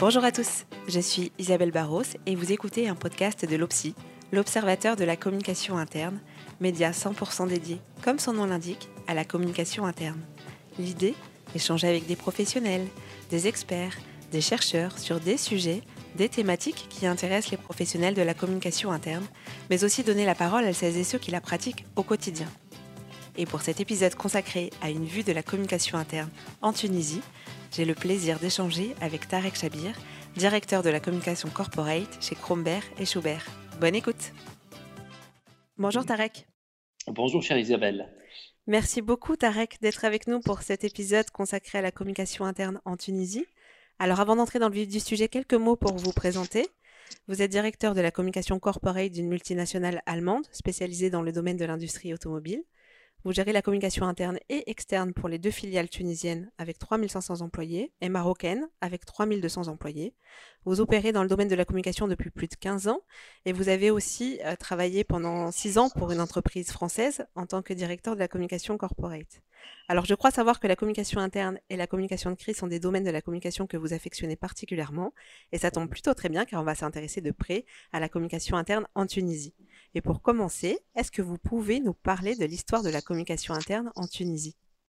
Bonjour à tous, je suis Isabelle Barros et vous écoutez un podcast de l'OPSI, l'Observateur de la communication interne, média 100% dédié, comme son nom l'indique, à la communication interne. L'idée Échanger avec des professionnels, des experts, des chercheurs sur des sujets, des thématiques qui intéressent les professionnels de la communication interne, mais aussi donner la parole à celles et ceux qui la pratiquent au quotidien. Et pour cet épisode consacré à une vue de la communication interne en Tunisie, j'ai le plaisir d'échanger avec Tarek Chabir, directeur de la communication corporate chez Kronberg et Schubert. Bonne écoute. Bonjour Tarek. Bonjour chère Isabelle. Merci beaucoup Tarek d'être avec nous pour cet épisode consacré à la communication interne en Tunisie. Alors avant d'entrer dans le vif du sujet, quelques mots pour vous présenter. Vous êtes directeur de la communication corporate d'une multinationale allemande spécialisée dans le domaine de l'industrie automobile. Vous gérez la communication interne et externe pour les deux filiales tunisiennes avec 3500 employés et marocaines avec 3200 employés. Vous opérez dans le domaine de la communication depuis plus de 15 ans et vous avez aussi euh, travaillé pendant 6 ans pour une entreprise française en tant que directeur de la communication corporate. Alors je crois savoir que la communication interne et la communication de crise sont des domaines de la communication que vous affectionnez particulièrement et ça tombe plutôt très bien car on va s'intéresser de près à la communication interne en Tunisie. Et pour commencer, est-ce que vous pouvez nous parler de l'histoire de la communication interne en Tunisie?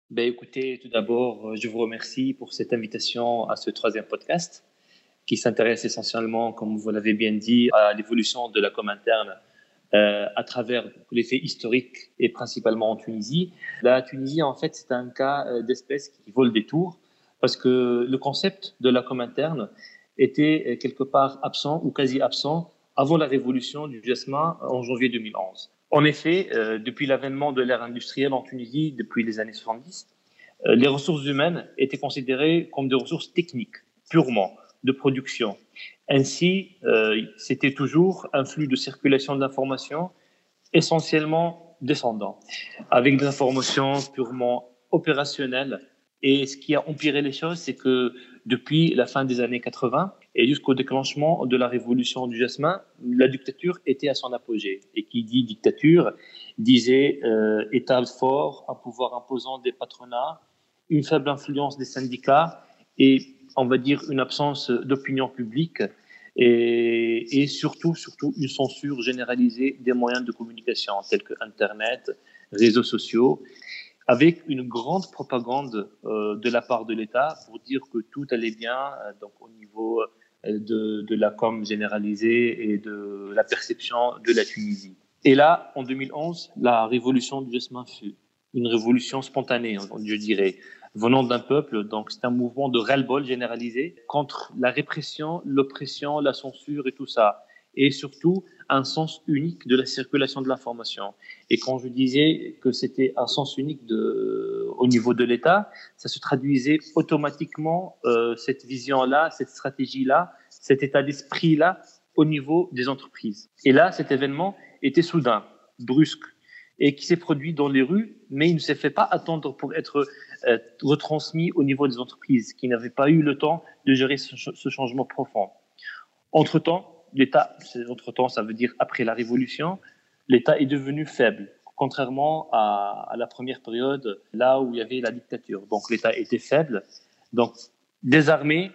Ben écoutez, tout d'abord, euh, je vous remercie pour cette invitation à ce troisième podcast qui s'intéresse essentiellement, comme vous l'avez bien dit, à l'évolution de la com interne euh, à travers les faits historiques et principalement en Tunisie. La Tunisie, en fait, c'est un cas euh, d'espèce qui vole des tours parce que le concept de la com interne était quelque part absent ou quasi absent avant la révolution du jasmin en janvier 2011. En effet, euh, depuis l'avènement de l'ère industrielle en Tunisie, depuis les années 70, euh, les ressources humaines étaient considérées comme des ressources techniques, purement, de production. Ainsi, euh, c'était toujours un flux de circulation d'informations essentiellement descendant, avec des informations purement opérationnelles. Et ce qui a empiré les choses, c'est que depuis la fin des années 80, et jusqu'au déclenchement de la révolution du jasmin, la dictature était à son apogée. Et qui dit dictature disait euh, État fort, un pouvoir imposant des patronats, une faible influence des syndicats et, on va dire, une absence d'opinion publique et, et, surtout, surtout une censure généralisée des moyens de communication tels que Internet, réseaux sociaux avec une grande propagande euh, de la part de l'État pour dire que tout allait bien euh, donc au niveau de, de, la com généralisée et de la perception de la Tunisie. Et là, en 2011, la révolution du jasmin fut une révolution spontanée, je dirais, venant d'un peuple. Donc, c'est un mouvement de ras-le-bol généralisé contre la répression, l'oppression, la censure et tout ça. Et surtout, un sens unique de la circulation de l'information. Et quand je disais que c'était un sens unique au niveau de l'État, ça se traduisait automatiquement, euh, cette vision-là, cette stratégie-là, cet état d'esprit-là, au niveau des entreprises. Et là, cet événement était soudain, brusque, et qui s'est produit dans les rues, mais il ne s'est fait pas attendre pour être euh, retransmis au niveau des entreprises, qui n'avaient pas eu le temps de gérer ce, ce changement profond. Entre-temps, l'État, entre-temps, ça veut dire après la Révolution, l'État est devenu faible, contrairement à, la première période, là où il y avait la dictature. Donc l'État était faible, donc désarmé,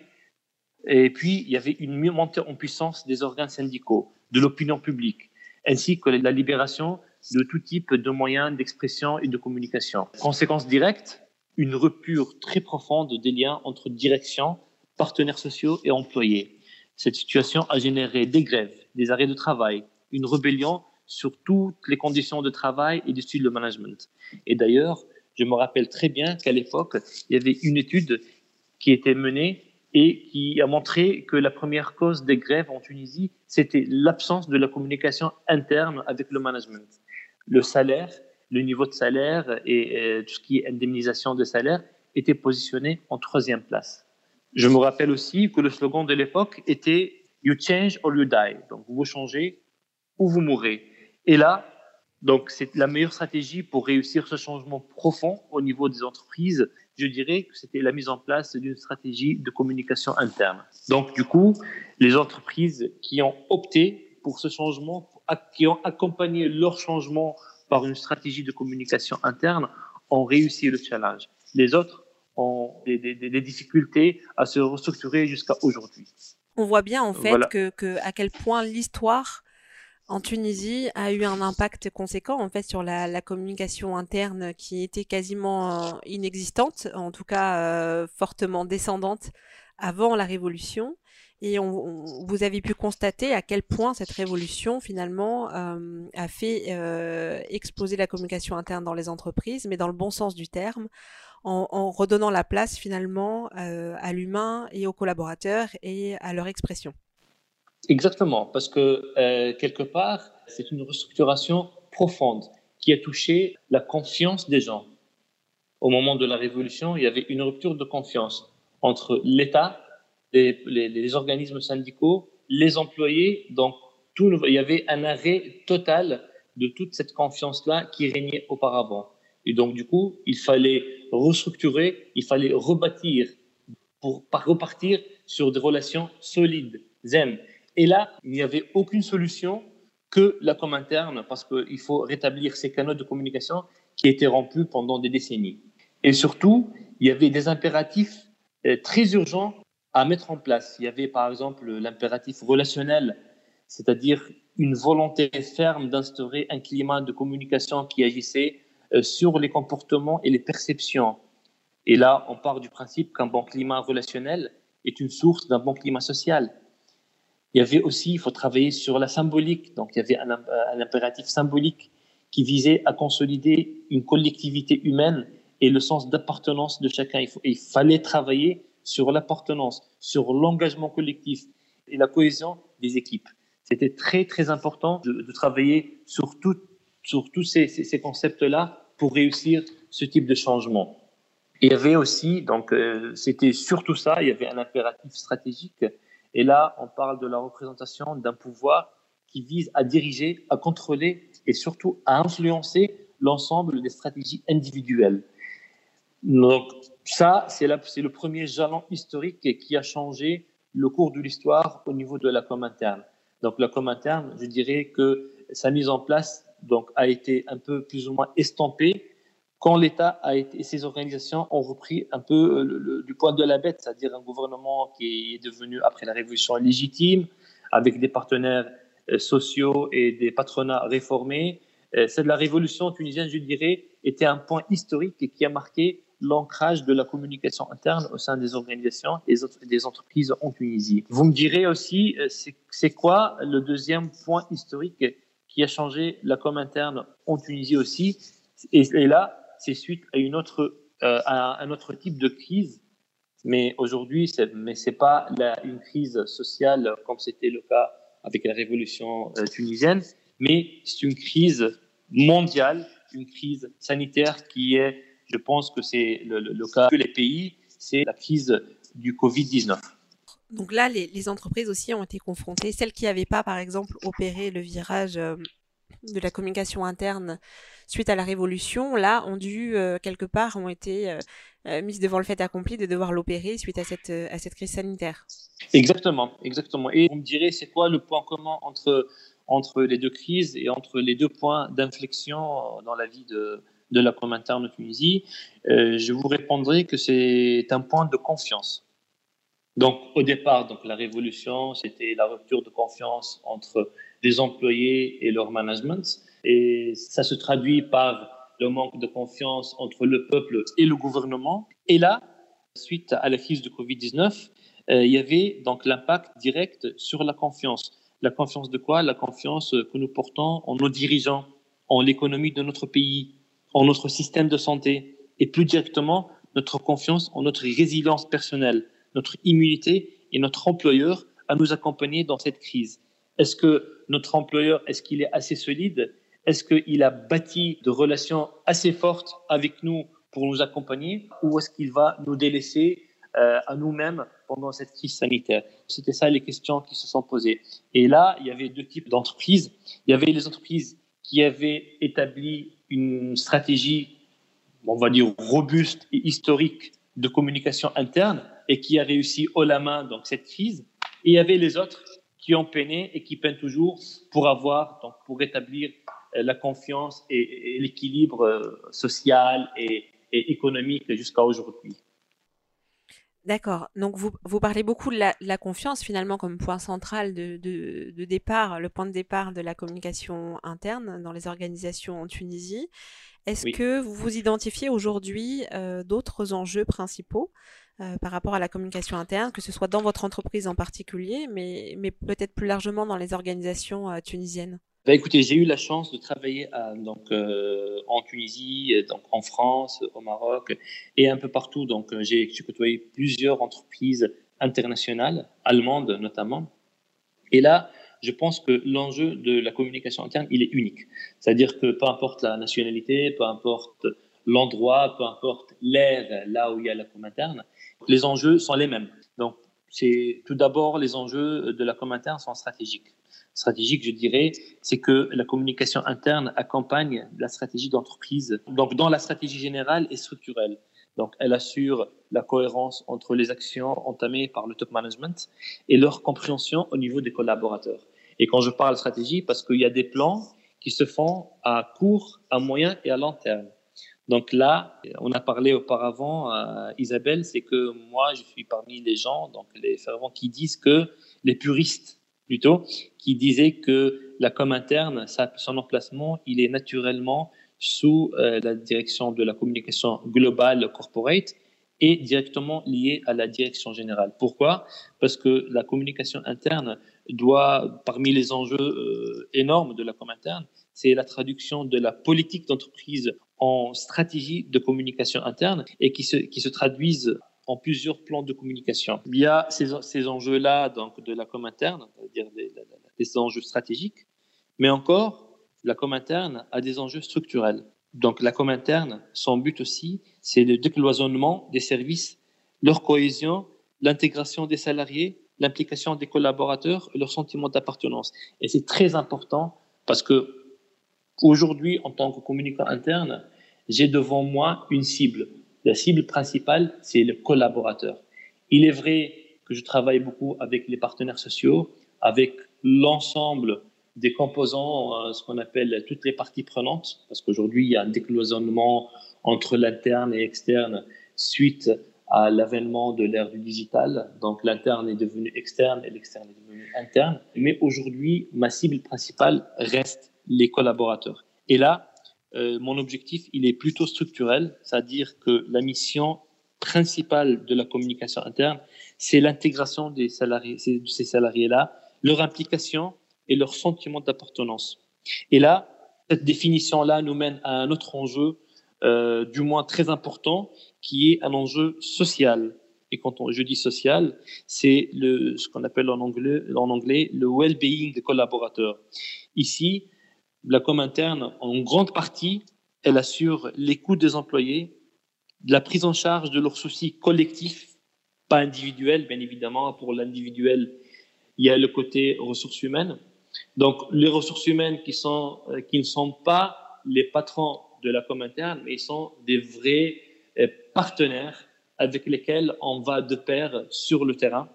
et puis il y avait une montée en puissance des organes syndicaux, de l'opinion publique, ainsi que la libération de tout type de moyens d'expression et de communication. Conséquence directe, une rupture très profonde des liens entre direction, partenaires sociaux et employés. Cette situation a généré des grèves, des arrêts de travail, une rébellion sur toutes les conditions de travail et du style de management. Et d'ailleurs, je me rappelle très bien qu'à l'époque, il y avait une étude qui était menée et qui a montré que la première cause des grèves en Tunisie, c'était l'absence de la communication interne avec le management. Le salaire, le niveau de salaire et euh, tout ce qui est indemnisation de salaire était positionné en troisième place. Je me rappelle aussi que le slogan de l'époque était You change or you die. Donc, vous changez ou vous mourrez. Et là, donc, c'est la meilleure stratégie pour réussir ce changement profond au niveau des entreprises. Je dirais que c'était la mise en place d'une stratégie de communication interne. Donc, du coup, les entreprises qui ont opté pour ce changement, qui ont accompagné leur changement par une stratégie de communication interne, ont réussi le challenge. Les autres ont des, difficultés à se restructurer jusqu'à aujourd'hui. On voit bien en fait que, à quel point l'histoire en Tunisie a eu un impact conséquent en fait sur la, communication interne qui était quasiment euh, inexistante, en tout cas euh, fortement descendante avant la révolution. Et on, vous avez pu constater à quel point cette révolution finalement euh, a fait exploser la communication interne dans les entreprises, mais dans le bon sens du terme, en, redonnant la place finalement à l'humain et aux collaborateurs et à leur expression. Exactement, parce que euh, quelque part, c'est une restructuration profonde qui a touché la confiance des gens. Au moment de la Révolution, il y avait une rupture de confiance entre l'État, les, organismes syndicaux, les employés. Donc, il y avait un arrêt total de toute cette confiance-là qui régnait auparavant. Et donc, du coup, il fallait restructurer, il fallait rebâtir pour repartir sur des relations solides, zen. Et là, il n'y avait aucune solution que la com interne, parce qu'il faut rétablir ces canaux de communication qui étaient rompus pendant des décennies. Et surtout, il y avait des impératifs euh, très urgents à mettre en place. Il y avait par exemple l'impératif relationnel, c'est-à-dire une volonté ferme d'instaurer un climat de communication qui agissait sur les comportements et les perceptions. Et là, on part du principe qu'un bon climat relationnel est une source d'un bon climat social. Il y avait aussi, il faut travailler sur la symbolique. Donc, il y avait un, impératif symbolique qui visait à consolider une collectivité humaine et le sens d'appartenance de chacun. Il, il fallait travailler sur l'appartenance, sur l'engagement collectif et la cohésion des équipes. C'était très, très important de, travailler sur, tout, sur tous ces, concepts-là pour réussir ce type de changement. il y avait aussi, donc, euh, c'était surtout ça, il y avait un impératif stratégique et là, on parle de la représentation d'un pouvoir qui vise à diriger, à contrôler et surtout à influencer l'ensemble des stratégies individuelles. Donc ça, c'est le premier jalon historique qui a changé le cours de l'histoire au niveau de la com interne. Donc la com interne, je dirais que sa mise en place donc, a été un peu plus ou moins estampée quand l'État et ses organisations ont repris un peu euh, du poids de la bête, c'est-à-dire un gouvernement qui est devenu, après la révolution, légitime, avec des partenaires euh, sociaux et des patronats réformés. Euh, de la révolution tunisienne, je dirais, était un point historique qui a marqué l'ancrage de la communication interne au sein des organisations et des entreprises en Tunisie. Vous me direz aussi, c'est quoi le deuxième point historique qui a changé la com interne en Tunisie aussi et, là, c'est suite à, une autre, euh, à un autre type de crise. Mais aujourd'hui, ce n'est pas une crise sociale comme c'était le cas avec la révolution euh, tunisienne, mais c'est une crise mondiale, une crise sanitaire qui est, je pense que c'est le, cas de les pays, c'est la crise du Covid-19. Donc là, les, entreprises aussi ont été confrontées, celles qui n'avaient pas, par exemple, opéré le virage euh, de la communication interne suite à la Révolution, là, ont dû, euh, quelque part, ont été euh, mises devant le fait accompli de devoir l'opérer suite à cette, crise sanitaire. Exactement, exactement. Et on me dirait, c'est quoi le point commun entre, entre les deux crises et entre les deux points d'inflexion dans la vie de, de la com interne de Tunisie? Je vous répondrai que c'est un point de confiance. Donc, au départ, donc, la révolution, c'était la rupture de confiance entre les employés et leur management. Et ça se traduit par le manque de confiance entre le peuple et le gouvernement. Et là, suite à la crise de Covid-19, euh, il y avait donc l'impact direct sur la confiance. La confiance de quoi? La confiance que nous portons en nos dirigeants, en l'économie de notre pays, en notre système de santé, et plus directement notre confiance en notre résilience personnelle, notre immunité et notre employeur à nous accompagner dans cette crise. Est-ce que notre employeur, est-ce qu'il est assez solide? Est-ce qu'il a bâti de relations assez fortes avec nous pour nous accompagner? Ou est-ce qu'il va nous délaisser euh, à nous-mêmes pendant cette crise sanitaire? C'était ça les questions qui se sont posées. Et là, il y avait deux types d'entreprises. Il y avait les entreprises qui avaient établi une stratégie, on va dire, robuste et historique de communication interne et qui a réussi haut la main dans cette crise. Il y avait les autres qui ont peiné et qui peinent toujours pour avoir, donc pour rétablir euh, la confiance et, l'équilibre euh, social et, économique jusqu'à aujourd'hui. D'accord. Donc vous, vous parlez beaucoup de la, confiance finalement comme point central de, départ, le point de départ de la communication interne dans les organisations en Tunisie. Est-ce que vous vous identifiez aujourd'hui euh, d'autres enjeux principaux euh, par rapport à la communication interne, que ce soit dans votre entreprise en particulier, mais, mais peut-être plus largement dans les organisations euh, tunisiennes? Bah, écoutez, j'ai eu la chance de travailler donc, en Tunisie, donc en France, au Maroc et un peu partout. Donc, j'ai côtoyé plusieurs entreprises internationales, allemandes notamment. Et là, je pense que l'enjeu de la communication interne, il est unique. C'est-à-dire que peu importe la nationalité, peu importe l'endroit, peu importe l'ère là où il y a la com interne, les enjeux sont les mêmes. Donc, c'est tout d'abord les enjeux de la com interne sont stratégiques. Stratégique, je dirais, c'est que la communication interne accompagne la stratégie d'entreprise. Donc, dans la stratégie générale et structurelle. Donc, elle assure la cohérence entre les actions entamées par le top management et leur compréhension au niveau des collaborateurs. Et quand je parle stratégie, parce qu'il y a des plans qui se font à court, à moyen et à long terme. Donc là, on a parlé auparavant, à Isabelle, c'est que moi, je suis parmi les gens, donc les fervents, qui disent que, les puristes plutôt, qui disaient que la com interne, son emplacement, il est naturellement sous euh, la direction de la communication globale corporate et directement lié à la direction générale. Pourquoi? Parce que la communication interne doit, parmi les enjeux euh, énormes de la com interne, c'est la traduction de la politique d'entreprise en stratégie de communication interne et qui se, qui se traduisent en plusieurs plans de communication. Il y a ces, ces enjeux-là donc de la com interne, c'est-à-dire des, des enjeux stratégiques, mais encore la com interne a des enjeux structurels. Donc la com interne, son but aussi, c'est le décloisonnement des services, leur cohésion, l'intégration des salariés, l'implication des collaborateurs et leur sentiment d'appartenance. Et c'est très important parce que aujourd'hui, en tant que communicant interne, j'ai devant moi une cible. La cible principale, c'est le collaborateur. Il est vrai que je travaille beaucoup avec les partenaires sociaux, avec l'ensemble des composants, euh, ce qu'on appelle toutes les parties prenantes, parce qu'aujourd'hui, il y a un décloisonnement entre l'interne et l'externe suite à l'avènement de l'ère du digital. Donc l'interne est devenu externe et l'externe est devenu interne. Mais aujourd'hui, ma cible principale reste les collaborateurs. Et là, euh, mon objectif, il est plutôt structurel, c'est-à-dire que la mission principale de la communication interne, c'est l'intégration des salariés, de ces salariés-là, leur implication et leur sentiment d'appartenance. Et là, cette définition-là nous mène à un autre enjeu, euh, du moins très important, qui est un enjeu social. Et quand je dis social, c'est le, ce qu'on appelle en anglais, en anglais le well-being des collaborateurs. Ici, la com interne, en grande partie, elle assure l'écoute des employés, la prise en charge de leurs soucis collectifs, pas individuels, bien évidemment. Pour l'individuel, il y a le côté ressources humaines, donc, les ressources humaines qui, euh, qui ne sont pas les patrons de la com interne, mais ils sont des vrais euh, partenaires avec lesquels on va de pair sur le terrain.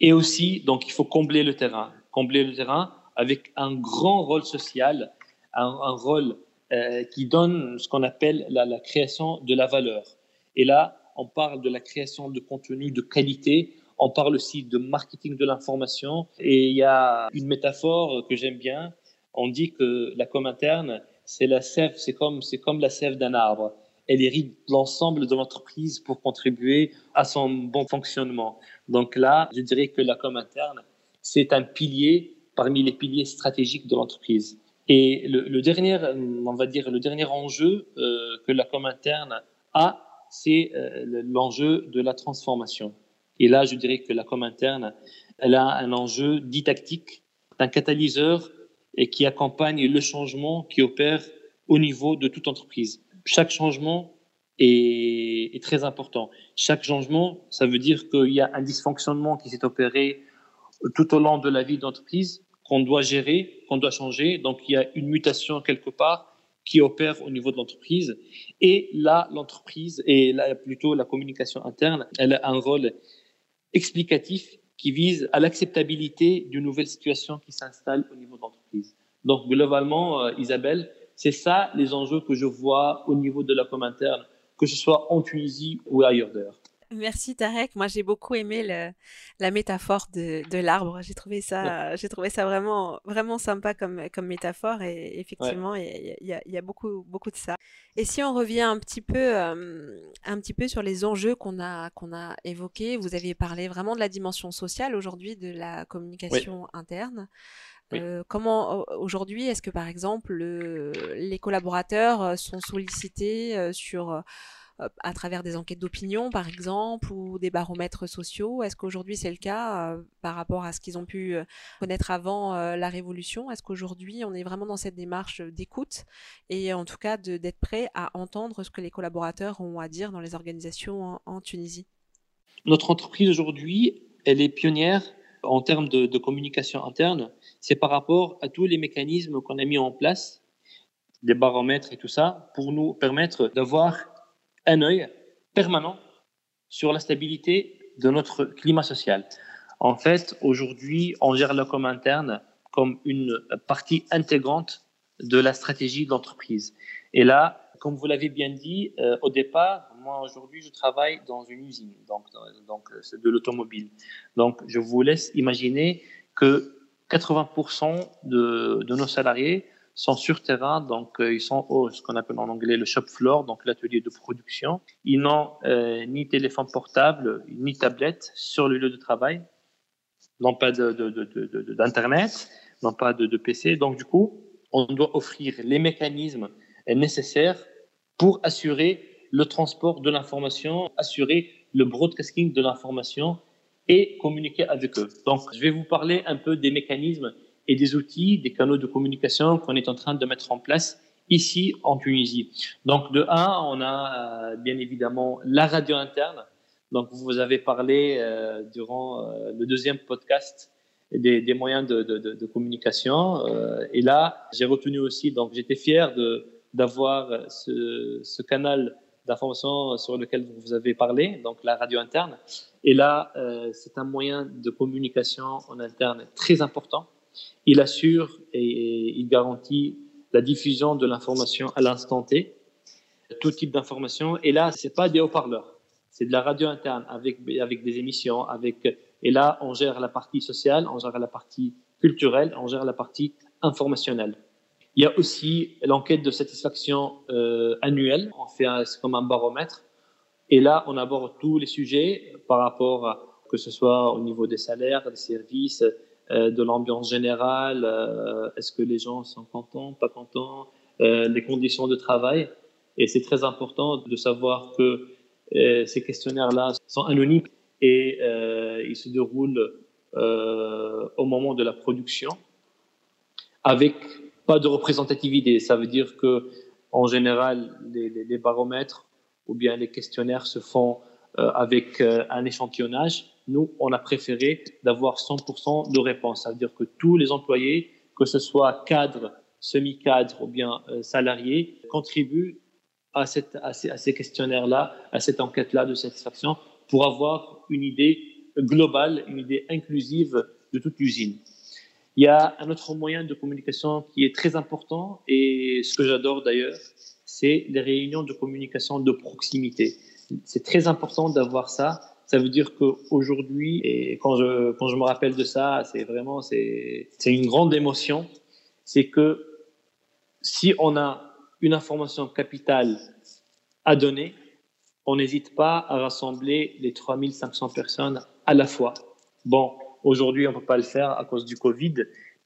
Et aussi, donc, il faut combler le terrain. Combler le terrain avec un grand rôle social, un, rôle euh, qui donne ce qu'on appelle la, la création de la valeur. Et là, on parle de la création de contenu de qualité on parle aussi de marketing de l'information et il y a une métaphore que j'aime bien. On dit que la com interne, c'est la sève, c'est comme, c'est comme la sève d'un arbre. Elle hérite l'ensemble de l'entreprise pour contribuer à son bon fonctionnement. Donc là, je dirais que la com interne, c'est un pilier parmi les piliers stratégiques de l'entreprise. Et le, dernier, on va dire, le dernier enjeu euh, que la com interne a, c'est euh, l'enjeu de la transformation. Et là, je dirais que la com interne, elle a un enjeu didactique, un catalyseur et qui accompagne le changement qui opère au niveau de toute entreprise. Chaque changement est, très important. Chaque changement, ça veut dire qu'il y a un dysfonctionnement qui s'est opéré tout au long de la vie d'entreprise qu'on doit gérer, qu'on doit changer. Donc, il y a une mutation quelque part qui opère au niveau de l'entreprise. Et là, l'entreprise, et là, plutôt la communication interne, elle a un rôle explicatif qui vise à l'acceptabilité d'une nouvelle situation qui s'installe au niveau de l'entreprise. Donc, globalement, euh, Isabelle, c'est ça les enjeux que je vois au niveau de la com interne, que ce soit en Tunisie ou ailleurs d'ailleurs. Merci Tarek. Moi, j'ai beaucoup aimé la métaphore de, l'arbre. J'ai trouvé ça, j'ai trouvé ça vraiment, vraiment sympa comme, comme métaphore. Et effectivement, il y, a, beaucoup, beaucoup de ça. Et si on revient un petit peu, euh, un petit peu sur les enjeux qu'on a, qu'on a évoqués, vous avez parlé vraiment de la dimension sociale aujourd'hui, de la communication interne. Euh, comment aujourd'hui est-ce que par exemple les collaborateurs euh, sont sollicités sur à travers des enquêtes d'opinion, par exemple, ou des baromètres sociaux? Est-ce qu'aujourd'hui c'est le cas euh, par rapport à ce qu'ils ont pu euh, connaître avant euh, la Révolution? Est-ce qu'aujourd'hui on est vraiment dans cette démarche d'écoute et en tout cas d'être prêt à entendre ce que les collaborateurs ont à dire dans les organisations en, Tunisie? Notre entreprise aujourd'hui, elle est pionnière en termes de, de communication interne. C'est par rapport à tous les mécanismes qu'on a mis en place, des baromètres et tout ça, pour nous permettre d'avoir un œil permanent sur la stabilité de notre climat social. En fait, aujourd'hui, on gère la com interne comme une partie intégrante de la stratégie de l'entreprise. Et là, comme vous l'avez bien dit, euh, au départ, moi aujourd'hui, je travaille dans une usine, donc, donc c'est de l'automobile. Donc, je vous laisse imaginer que 80% de, de nos salariés sont sur terrain, donc euh, ils sont au ce qu'on appelle en anglais le shop floor, donc l'atelier de production. Ils n'ont euh, ni téléphone portable ni tablette sur le lieu de travail, n'ont pas d'internet, n'ont pas de, PC. Donc du coup, on doit offrir les mécanismes nécessaires pour assurer le transport de l'information, assurer le broadcasting de l'information et communiquer avec eux. Donc, je vais vous parler un peu des mécanismes et des outils, des canaux de communication qu'on est en train de mettre en place ici en Tunisie. Donc de un, on a euh, bien évidemment la radio interne. Donc vous avez parlé euh, durant euh, le deuxième podcast des, des moyens de, de, de, communication. et là, j'ai retenu aussi, donc j'étais fier de d'avoir ce, ce canal d'information sur lequel vous avez parlé, donc la radio interne. Et là, c'est un moyen de communication en interne très important il assure et il garantit la diffusion de l'information à l'instant T, tout type d'information. Et là, c'est pas des haut-parleurs, c'est de la radio interne avec, avec des émissions, avec, et là, on gère la partie sociale, on gère la partie culturelle, on gère la partie informationnelle. Il y a aussi l'enquête de satisfaction euh, annuelle. On fait comme un baromètre. Et là, on aborde tous les sujets par rapport à que ce soit au niveau des salaires, des services, de l'ambiance générale, euh, est-ce que les gens sont contents, pas contents, euh, les conditions de travail. Et c'est très important de savoir que ces questionnaires-là sont anonymes et ils se déroulent au moment de la production avec pas de représentativité. Ça veut dire que en général, les baromètres ou bien les questionnaires se font avec un échantillonnage nous, on a préféré d'avoir 100% de réponses. Ça veut dire que tous les employés, que ce soit cadres, semi-cadres ou bien euh, salariés, contribuent à, cette, à ces, questionnaires-là, à cette enquête-là de satisfaction pour avoir une idée globale, une idée inclusive de toute l'usine. Il y a un autre moyen de communication qui est très important et ce que j'adore d'ailleurs, c'est les réunions de communication de proximité. C'est très important d'avoir ça ça veut dire qu'aujourd'hui, et quand je, quand je me rappelle de ça, c'est vraiment, c'est, une grande émotion. C'est que si on a une information capitale à donner, on n'hésite pas à rassembler les 3500 personnes à la fois. Bon, aujourd'hui, on ne peut pas le faire à cause du Covid,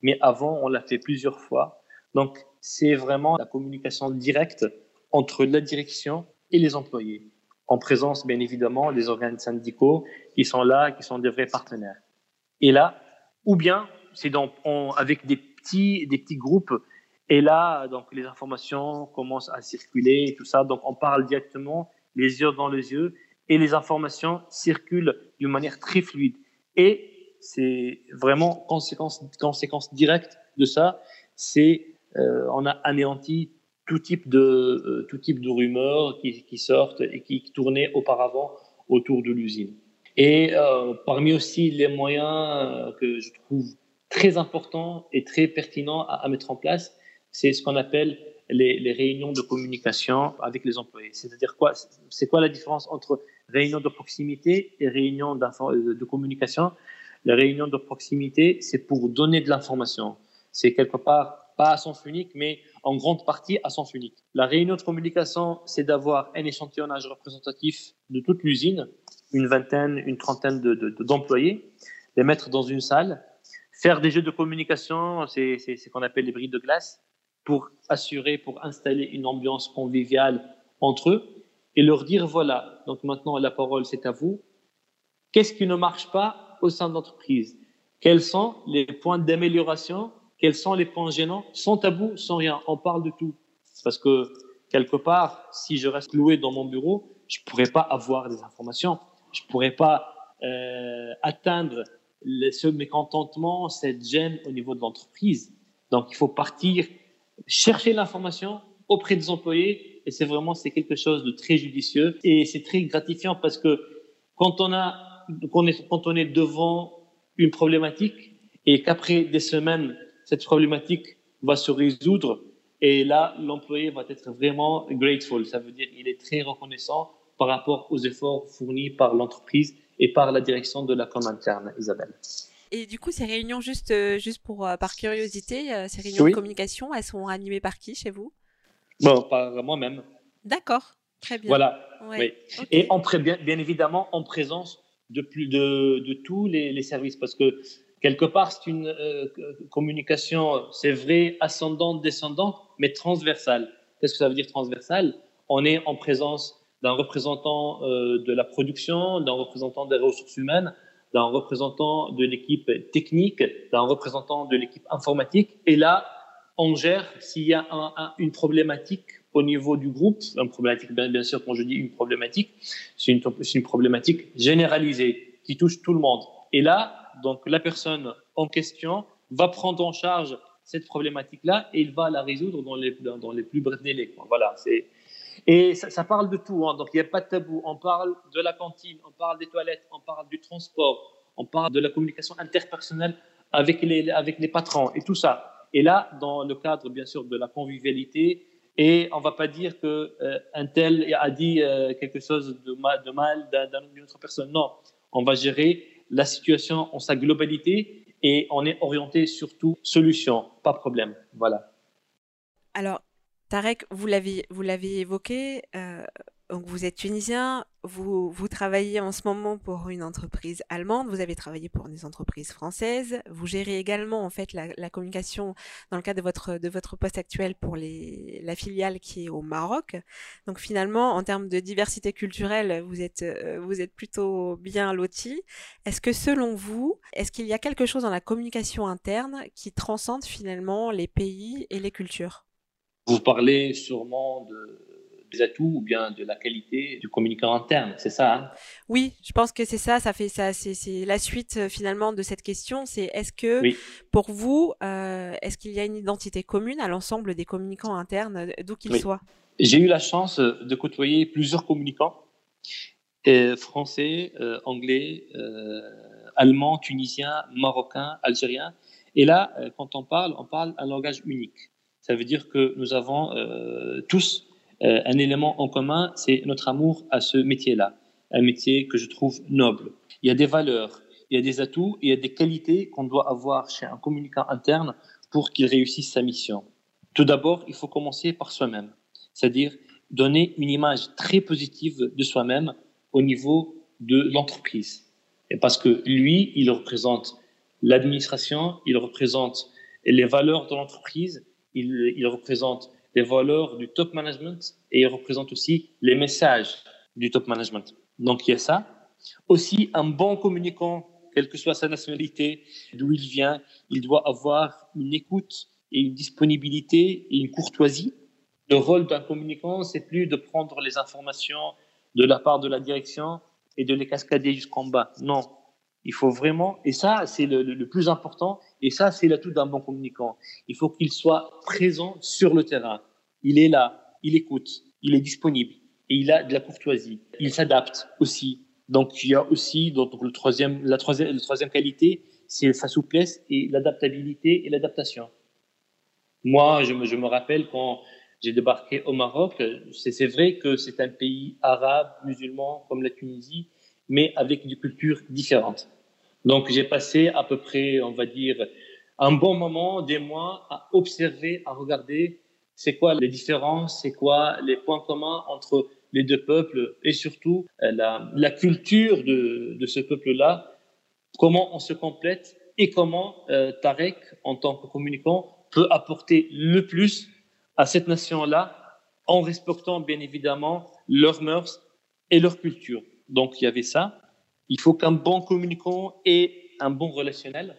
mais avant, on l'a fait plusieurs fois. Donc, c'est vraiment la communication directe entre la direction et les employés en présence, bien évidemment, des organes syndicaux qui sont là, qui sont des vrais partenaires. Et là, ou bien, c'est avec des petits, des petits groupes, et là, donc, les informations commencent à circuler tout ça. Donc, on parle directement, les yeux dans les yeux, et les informations circulent d'une manière très fluide. Et c'est vraiment conséquence, conséquence directe de ça, c'est euh, on a anéanti tout type de, euh, tout type de rumeurs qui, sortent et qui tournaient auparavant autour de l'usine. Et euh, parmi aussi les moyens euh, que je trouve très importants et très pertinents à, mettre en place, c'est ce qu'on appelle les, les, réunions de communication avec les employés. C'est-à-dire quoi C'est quoi la différence entre réunion de proximité et réunion de communication? La réunion de proximité, c'est pour donner de l'information. C'est quelque part pas à sens unique, mais en grande partie à sens unique. La réunion de communication, c'est d'avoir un échantillonnage représentatif de toute l'usine, une vingtaine, une trentaine d'employés, de, les mettre dans une salle, faire des jeux de communication, c'est ce qu'on appelle les brilles de glace, pour assurer, pour installer une ambiance conviviale entre eux et leur dire voilà, donc maintenant la parole c'est à vous. Qu'est-ce qui ne marche pas au sein de l'entreprise? Quels sont les points d'amélioration quels sont les points gênants, sans tabou, sans rien. On parle de tout. Parce que quelque part, si je reste loué dans mon bureau, je ne pourrais pas avoir des informations. Je ne pourrais pas euh, atteindre ce mécontentement, cette gêne au niveau de l'entreprise. Donc, il faut partir chercher l'information auprès des employés. Et c'est vraiment c'est quelque chose de très judicieux et c'est très gratifiant parce que quand on a quand on est devant une problématique et qu'après des semaines cette problématique va se résoudre et là, l'employé va être vraiment grateful. Ça veut dire qu'il est très reconnaissant par rapport aux efforts fournis par l'entreprise et par la direction de la com interne, Isabelle. Et du coup, ces réunions, juste, euh, juste pour, euh, par curiosité, euh, ces réunions de communication, elles sont animées par qui chez vous? Bon, par moi-même. D'accord, très bien. Voilà. Oui. Et en, bien, bien, évidemment en présence de, plus, de, de tous les, les, services, parce que Quelque part, c'est une euh, communication, c'est vrai, ascendante, descendante, mais transversale. Qu'est-ce que ça veut dire transversale? On est en présence d'un représentant euh, de la production, d'un représentant des ressources humaines, d'un représentant de l'équipe technique, d'un représentant de l'équipe informatique. Et là, on gère s'il y a un, une problématique au niveau du groupe, une problématique, bien, sûr, quand je dis une problématique, c'est une, une problématique généralisée qui touche tout le monde. Et là, donc la personne en question va prendre en charge cette problématique-là et il va la résoudre dans les, dans, les plus brefs délais. Voilà, c'est et ça, parle de tout, hein. donc il n'y a pas de tabou. On parle de la cantine, on parle des toilettes, on parle du transport, on parle de la communication interpersonnelle avec les, avec les patrons et tout ça. Et là, dans le cadre bien sûr de la convivialité, et on va pas dire que euh, tel a dit euh, quelque chose de mal, de mal d'une autre personne. Non, on va gérer la situation en sa globalité et on est orienté surtout solution, pas problème. Voilà. Alors, Tarek, vous l'avez, évoqué, euh, donc vous êtes tunisien, vous, vous travaillez en ce moment pour une entreprise allemande, vous avez travaillé pour des entreprises françaises, vous gérez également en fait la, communication dans le cadre de votre, de votre poste actuel pour les, la filiale qui est au Maroc. Donc finalement, en termes de diversité culturelle, vous êtes, euh, vous êtes plutôt bien loti. Est-ce que selon vous, est-ce qu'il y a quelque chose dans la communication interne qui transcende finalement les pays et les cultures? Vous parlez sûrement de des atouts ou bien de la qualité du communicant interne, c'est ça hein? Oui, je pense que c'est ça, ça fait ça, c'est la suite euh, finalement de cette question, c'est est-ce que pour vous, euh, est-ce qu'il y a une identité commune à l'ensemble des communicants internes, euh, d'où qu'ils soient? J'ai eu la chance de côtoyer plusieurs communicants, français, anglais, allemands, tunisiens, marocains, algériens, et là, quand on parle, on parle un langage unique. Ça veut dire que nous avons tous euh, un élément en commun, c'est notre amour à ce métier-là, un métier que je trouve noble. Il y a des valeurs, il y a des atouts, il y a des qualités qu'on doit avoir chez un communicant interne pour qu'il réussisse sa mission. Tout d'abord, il faut commencer par soi-même, c'est-à-dire donner une image très positive de soi-même au niveau de l'entreprise. Et parce que lui, il représente l'administration, il représente les valeurs de l'entreprise, il, représente les valeurs du top management et il représente aussi les messages du top management. Donc il y a ça. Aussi, un bon communicant, quelle que soit sa nationalité, d'où il vient, il doit avoir une écoute et une disponibilité et une courtoisie. Le rôle d'un communicant, c'est plus de prendre les informations de la part de la direction et de les cascader jusqu'en bas. Non, il faut vraiment, et ça, c'est le, plus important, et ça, c'est l'atout d'un bon communicant. Il faut qu'il soit présent sur le terrain. Il est là, il écoute, il est disponible, et il a de la courtoisie. Il s'adapte aussi. Donc, il y a aussi, donc, le troisième, la troisième, la troisième qualité, c'est sa souplesse et l'adaptabilité et l'adaptation. Moi, je me, je me rappelle quand j'ai débarqué au Maroc. C'est vrai que c'est un pays arabe, musulman, comme la Tunisie, mais avec des cultures différentes. Donc j'ai passé à peu près, on va dire, un bon moment, des mois, à observer, à regarder c'est quoi les différences, c'est quoi les points communs entre les deux peuples et surtout euh, la, culture de, de ce peuple-là, comment on se complète et comment euh, Tarek, en tant que communicant, peut apporter le plus à cette nation-là en respectant bien évidemment leurs mœurs et leur culture. Donc il y avait ça. Il faut qu'un bon communicant ait un bon relationnel.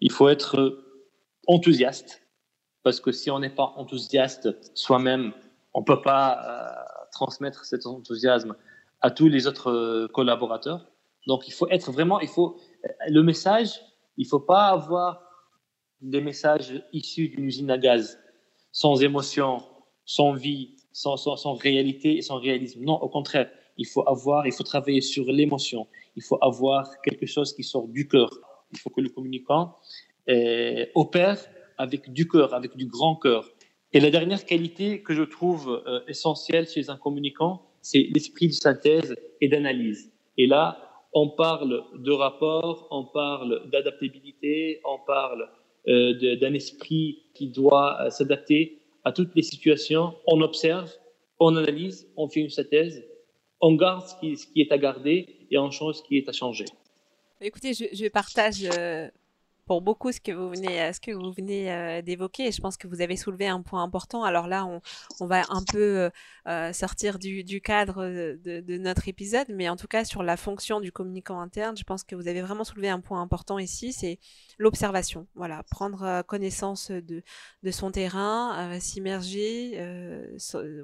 Il faut être enthousiaste parce que si on n'est pas enthousiaste soi-même, on ne peut pas euh, transmettre cet enthousiasme à tous les autres euh, collaborateurs. Donc, il faut être vraiment, il faut, euh, le message, il ne faut pas avoir des messages issus d'une usine à gaz, sans émotion, sans vie, sans, sans, réalité et sans réalisme. Non, au contraire, il faut avoir, il faut travailler sur l'émotion. Il faut avoir quelque chose qui sort du cœur. Il faut que le communicant euh, opère avec du cœur, avec du grand cœur. Et la dernière qualité que je trouve euh, essentielle chez un communicant, c'est l'esprit de synthèse et d'analyse. Et là, on parle de rapport, on parle d'adaptabilité, on parle euh, d'un esprit qui doit s'adapter à toutes les situations. On observe, on analyse, on fait une synthèse, on garde ce qui, est à garder et on change ce qui est à changer. Écoutez, je, partage euh, pour beaucoup ce que vous venez, euh, venez euh, d'évoquer. Je pense que vous avez soulevé un point important. Alors là, on, va un peu euh, sortir du, du cadre de, de, notre épisode, mais en tout cas sur la fonction du communicant interne, je pense que vous avez vraiment soulevé un point important ici, c'est l'observation. Voilà, prendre connaissance de, de son terrain, s'immerger,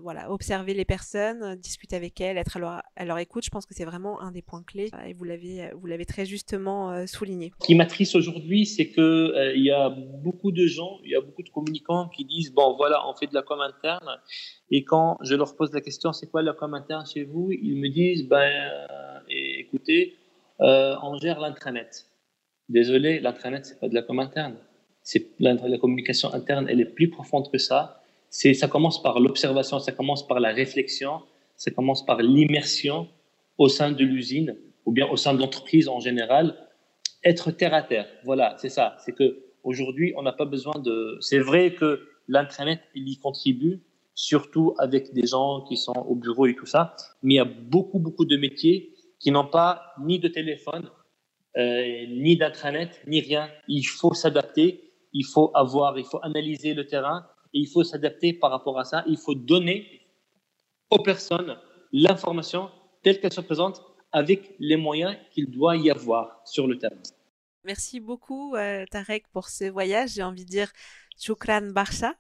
voilà, observer les personnes, discuter avec elles, être à leur, écoute. Je pense que c'est vraiment un des points clés. et vous l'avez, vous l'avez très justement souligné. Ce qui m'attriste aujourd'hui, c'est que euh, il y a beaucoup de gens, il y a beaucoup de communicants qui disent bon voilà, on fait de la com interne. Et quand je leur pose la question, c'est quoi la com interne chez vous? Ils me disent ben euh, écoutez, euh, on gère l'intranet. Désolé, l'intranet c'est pas de la com interne. C'est la, communication interne, elle est plus profonde que ça. C'est ça commence par l'observation, ça commence par la réflexion, ça commence par l'immersion au sein de l'usine ou bien au sein de l'entreprise en général être terre à terre. Voilà, c'est ça. C'est que aujourd'hui, on n'a pas besoin de. C'est vrai que l'intranet, il y contribue, surtout avec des gens qui sont au bureau et tout ça. Mais il y a beaucoup, beaucoup de métiers qui n'ont pas ni de téléphone, euh, ni d'intranet, ni rien. Il faut s'adapter. Il faut avoir, il faut analyser le terrain et il faut s'adapter par rapport à ça. Il faut donner aux personnes l'information telle qu'elle se présente avec les moyens qu'il doit y avoir sur le terrain. Merci beaucoup, euh, Tarek, pour ce voyage. J'ai envie de dire Chukran Barsha.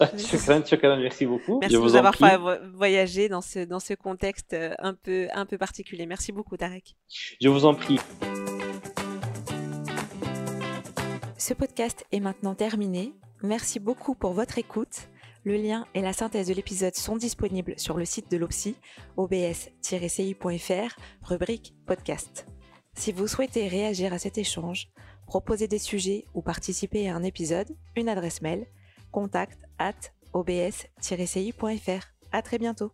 Chukran, chukran, merci beaucoup. Merci de vous avoir fait voyager dans ce, dans ce contexte euh, un peu, un peu particulier. Merci beaucoup, Tarek. Je vous en prie. Ce podcast est maintenant terminé. Merci beaucoup pour votre écoute. Le lien et la synthèse de l'épisode sont disponibles sur le site de l'OPSI, obs-ci.fr, rubrique podcast. Si vous souhaitez réagir à cet échange, proposer des sujets ou participer à un épisode, une adresse mail contact at obs-ci.fr. À très bientôt.